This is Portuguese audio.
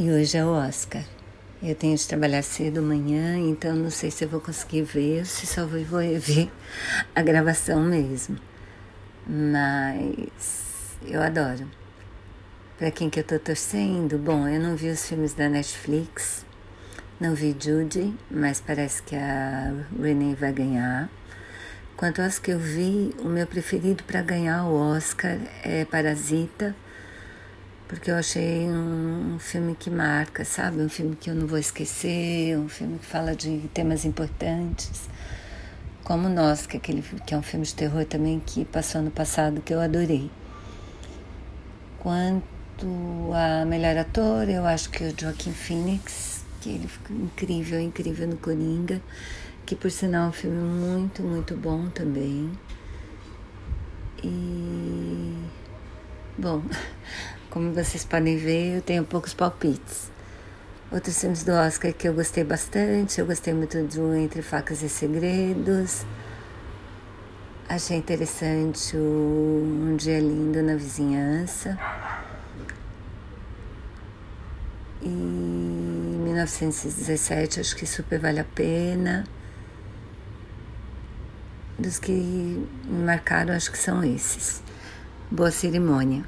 E hoje é o Oscar. Eu tenho de trabalhar cedo amanhã, então não sei se eu vou conseguir ver, se só vou ver a gravação mesmo. Mas eu adoro. Para quem que eu tô torcendo? Bom, eu não vi os filmes da Netflix, não vi Judy, mas parece que a Renee vai ganhar. Quanto aos que eu vi, o meu preferido para ganhar o Oscar é Parasita porque eu achei um, filme que marca, sabe? Um filme que eu não vou esquecer, um filme que fala de temas importantes, como Nós, que é, aquele, que é um filme de terror também que passou no passado, que eu adorei. Quanto a melhor ator, eu acho que o Joaquim Phoenix, que ele ficou incrível, incrível no Coringa, que por sinal é um filme muito, muito bom também. E. Bom, Como vocês podem ver, eu tenho poucos palpites. Outros filmes do Oscar que eu gostei bastante, eu gostei muito do Entre Facas e Segredos. Achei interessante o Um Dia Lindo na Vizinhança. E 1917, acho que super vale a pena. Dos que me marcaram, acho que são esses. Boa cerimônia.